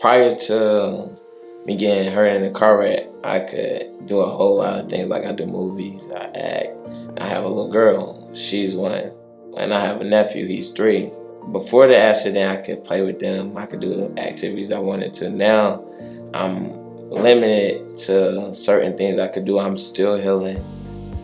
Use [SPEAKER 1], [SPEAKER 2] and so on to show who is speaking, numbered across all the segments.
[SPEAKER 1] prior to me getting hurt in a car wreck, I could do a whole lot of things. Like I do movies, I act. I have a little girl, she's one, and I have a nephew, he's three. Before the accident, I could play with them. I could do activities I wanted to. Now, I'm limited to certain things I could do. I'm still healing.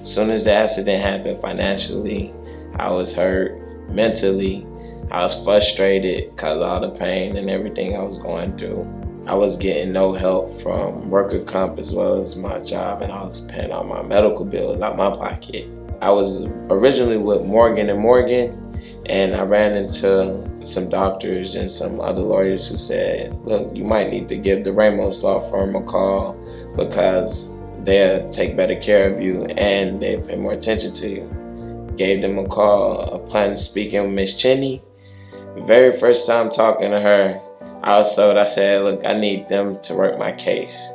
[SPEAKER 1] As soon as the accident happened, financially, I was hurt. Mentally, I was frustrated because of all the pain and everything I was going through. I was getting no help from worker comp as well as my job, and I was paying all my medical bills out of my pocket. I was originally with Morgan and Morgan, and I ran into some doctors and some other lawyers who said, "Look, you might need to give the Ramos Law Firm a call because they'll take better care of you and they pay more attention to you." Gave them a call upon speaking with Miss Cheney. Very first time talking to her, I was sold. I said, "Look, I need them to work my case."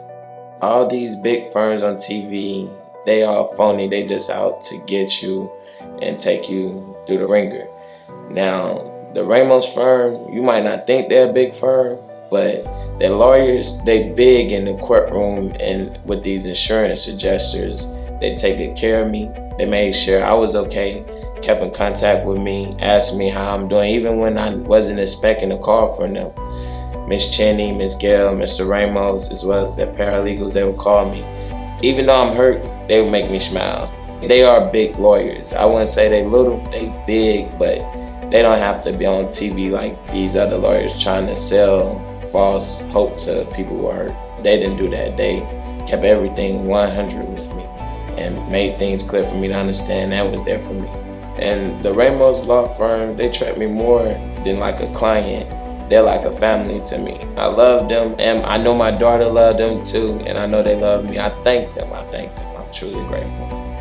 [SPEAKER 1] All these big firms on TV, they all phony. They just out to get you and take you through the ringer. Now, the Ramos firm, you might not think they're a big firm, but their lawyers, they big in the courtroom and with these insurance adjusters, they take good care of me. They made sure I was okay, kept in contact with me, asked me how I'm doing, even when I wasn't expecting a call from them. Miss Cheney, Miss Gail, Mr. Ramos, as well as their paralegals, they would call me. Even though I'm hurt, they would make me smile. They are big lawyers. I wouldn't say they little, they big, but they don't have to be on TV like these other lawyers trying to sell false hope to people who are hurt. They didn't do that. They kept everything 100 with me and made things clear for me to understand that was there for me. And the Ramos law firm, they treat me more than like a client. They're like a family to me. I love them, and I know my daughter loved them too, and I know they love me. I thank them. I thank them. I'm truly grateful.